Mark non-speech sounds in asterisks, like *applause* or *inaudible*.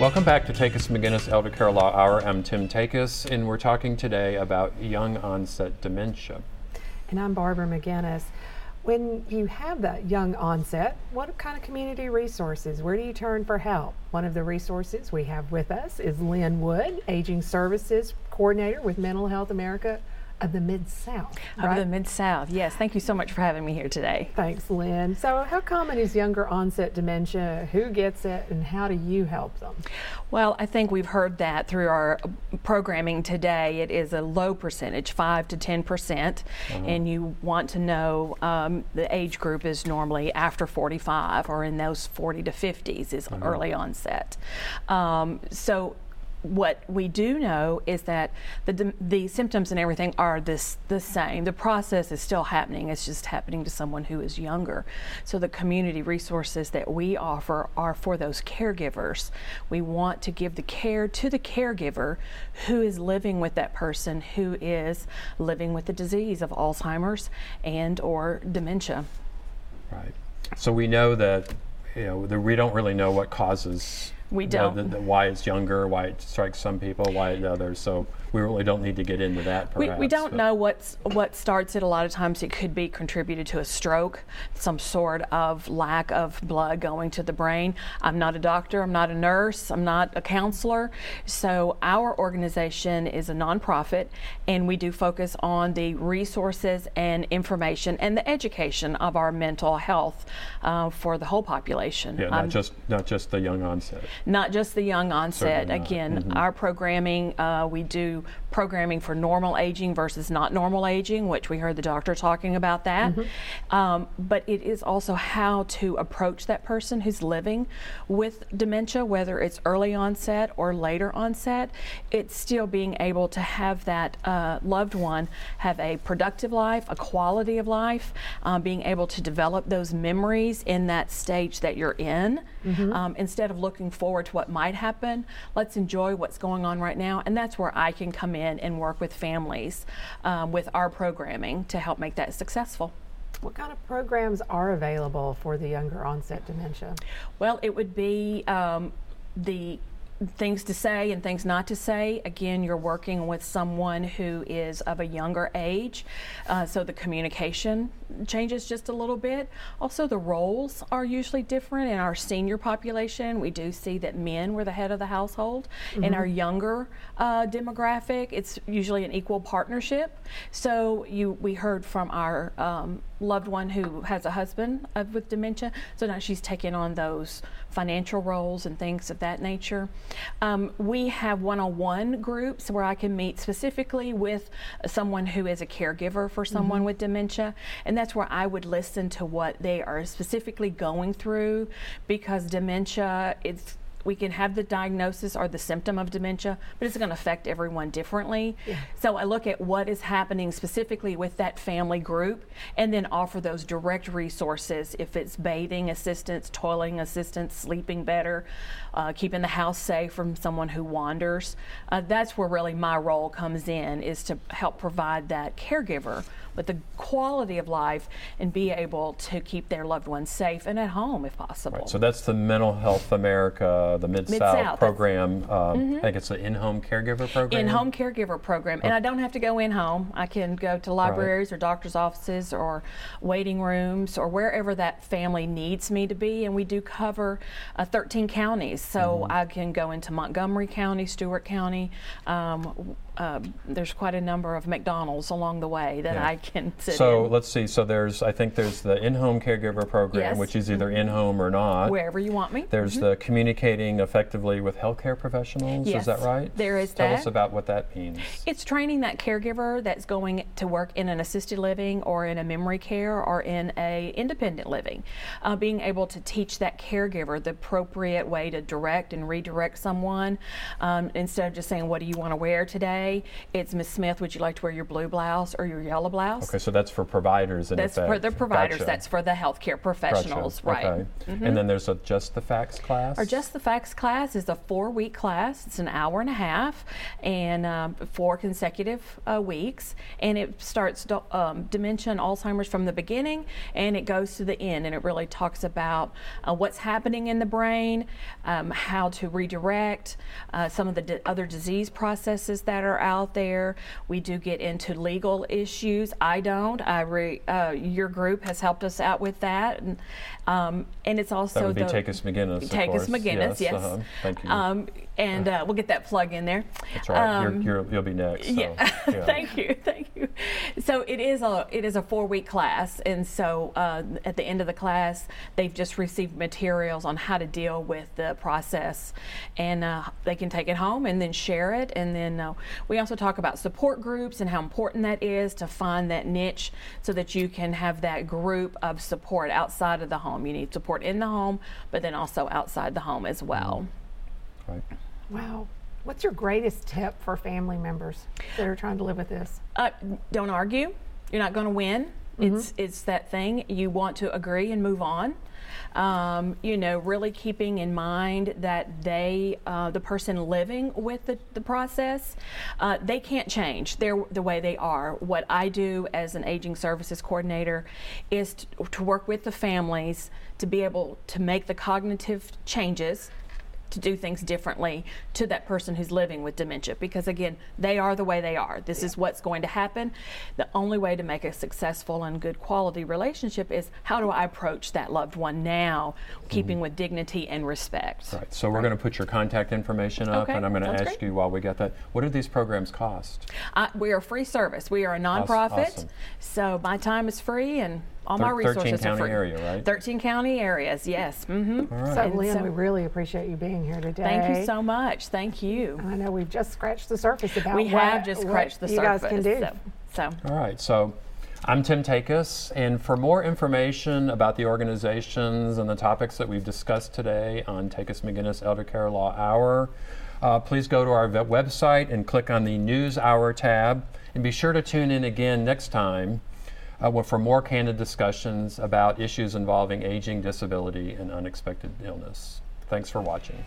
Welcome back to Takis McGinnis Elder Care Law Hour. I'm Tim Takis, and we're talking today about young onset dementia. And I'm Barbara McGinnis. When you have that young onset, what kind of community resources? Where do you turn for help? One of the resources we have with us is Lynn Wood, Aging Services Coordinator with Mental Health America of the Mid South. Right? Of the Mid South, yes. Thank you so much for having me here today. Thanks, Lynn. So, how common is younger onset dementia? Who gets it, and how do you help them? Well, I think we've heard that through our programming today. It is a low percentage, 5 to 10 percent, uh-huh. and you want to know um, the age group is normally after 45 or in those 40 to 50s is uh-huh. early onset. Um, so what we do know is that the, the symptoms and everything are this the same. The process is still happening. It's just happening to someone who is younger. So the community resources that we offer are for those caregivers. We want to give the care to the caregiver who is living with that person who is living with the disease of Alzheimer's and or dementia. Right. So we know that you know we don't really know what causes we don't. The, the, why it's younger, why it strikes some people, why it others. So we really don't need to get into that. Perhaps, we, we don't know what's what starts it. A lot of times it could be contributed to a stroke, some sort of lack of blood going to the brain. I'm not a doctor. I'm not a nurse. I'm not a counselor. So our organization is a nonprofit, and we do focus on the resources and information and the education of our mental health uh, for the whole population. Yeah, not um, just not just the young onset. Not just the young onset. Again, mm-hmm. our programming uh, we do programming for normal aging versus not normal aging, which we heard the doctor talking about that. Mm-hmm. Um, but it is also how to approach that person who's living with dementia, whether it's early onset or later onset. It's still being able to have that uh, loved one have a productive life, a quality of life, uh, being able to develop those memories in that stage that you're in. Mm-hmm. Um, instead of looking forward to what might happen, let's enjoy what's going on right now. And that's where I can come in and work with families um, with our programming to help make that successful. What kind of programs are available for the younger onset dementia? Well, it would be um, the things to say and things not to say. Again, you're working with someone who is of a younger age, uh, so the communication changes just a little bit. Also, the roles are usually different in our senior population. We do see that men were the head of the household. Mm-hmm. In our younger uh, demographic, it's usually an equal partnership. So you, we heard from our um, loved one who has a husband uh, with dementia, so now she's taking on those financial roles and things of that nature. Um, we have one-on-one groups where I can meet specifically with someone who is a caregiver for someone mm-hmm. with dementia, and that's where I would listen to what they are specifically going through because dementia it's we can have the diagnosis or the symptom of dementia, but it's going to affect everyone differently. Yeah. So I look at what is happening specifically with that family group and then offer those direct resources if it's bathing assistance, toileting assistance, sleeping better, uh, keeping the house safe from someone who wanders. Uh, that's where really my role comes in is to help provide that caregiver with the quality of life and be able to keep their loved ones safe and at home if possible. Right, so that's the Mental Health America, the Mid South program. Um, mm-hmm. I think it's the in home caregiver program. In home caregiver program. And I don't have to go in home. I can go to libraries right. or doctor's offices or waiting rooms or wherever that family needs me to be. And we do cover uh, 13 counties. So mm-hmm. I can go into Montgomery County, Stewart County. Um, uh, there's quite a number of McDonald's along the way that yeah. I can sit so in. let's see. So there's, I think there's the in-home caregiver program, yes. which is either mm-hmm. in-home or not. Wherever you want me. There's mm-hmm. the communicating effectively with healthcare professionals. Yes. Is that right? There is Tell that. us about what that means. It's training that caregiver that's going to work in an assisted living or in a memory care or in a independent living. Uh, being able to teach that caregiver the appropriate way to direct and redirect someone um, instead of just saying, "What do you want to wear today?" It's Miss Smith. Would you like to wear your blue blouse or your yellow blouse? Okay, so that's for providers. In that's effect. for the providers. Gotcha. That's for the healthcare professionals, gotcha. right? Okay. Mm-hmm. And then there's a just the facts class. Or just the facts class is a four week class. It's an hour and a half and um, four consecutive uh, weeks. And it starts do- um, dementia and Alzheimer's from the beginning and it goes to the end. And it really talks about uh, what's happening in the brain, um, how to redirect, uh, some of the d- other disease processes that are out there. We do get into legal issues. I don't. I re- uh, your group has helped us out with that. And, um, and it's also That would be the, Takis McGinnis. of Takis course. McGinnis, yes. uh-huh. Thank you. Um, and uh, we'll get that plug in there. That's right. Um, you're, you're, you'll be next. So, yeah. *laughs* yeah. thank you, thank you. So it is a it is a four week class, and so uh, at the end of the class, they've just received materials on how to deal with the process, and uh, they can take it home and then share it. And then uh, we also talk about support groups and how important that is to find that niche so that you can have that group of support outside of the home. You need support in the home, but then also outside the home as well. Right. Wow. What's your greatest tip for family members that are trying to live with this? Uh, don't argue. You're not going to win. It's it's that thing. You want to agree and move on. Um, you know, really keeping in mind that they, uh, the person living with the, the process, uh, they can't change. They're the way they are. What I do as an aging services coordinator is to, to work with the families to be able to make the cognitive changes to do things differently to that person who's living with dementia because again they are the way they are this is what's going to happen the only way to make a successful and good quality relationship is how do i approach that loved one now keeping mm-hmm. with dignity and respect Right. So we're going to put your contact information up, Okay, and I'm going to ask great. you while we get that. What do these programs cost? I, we are free service we are a nonprofit awesome. so my time is free and all Thir- my 13 resources are county free area, right? 13 county areas yes hmm All right. So, And Lynn, so- we really appreciate you being here today. thank you so much thank you I know we've just scratched the surface about we what, have just scratched the you surface guys can do. so, so. All right. So I'm Tim Takis, and for more information about the organizations and the topics that we've discussed today on Takis McGinnis Elder Care Law Hour, uh, please go to our website and click on the News Hour tab. And be sure to tune in again next time uh, for more candid discussions about issues involving aging, disability, and unexpected illness. Thanks for watching.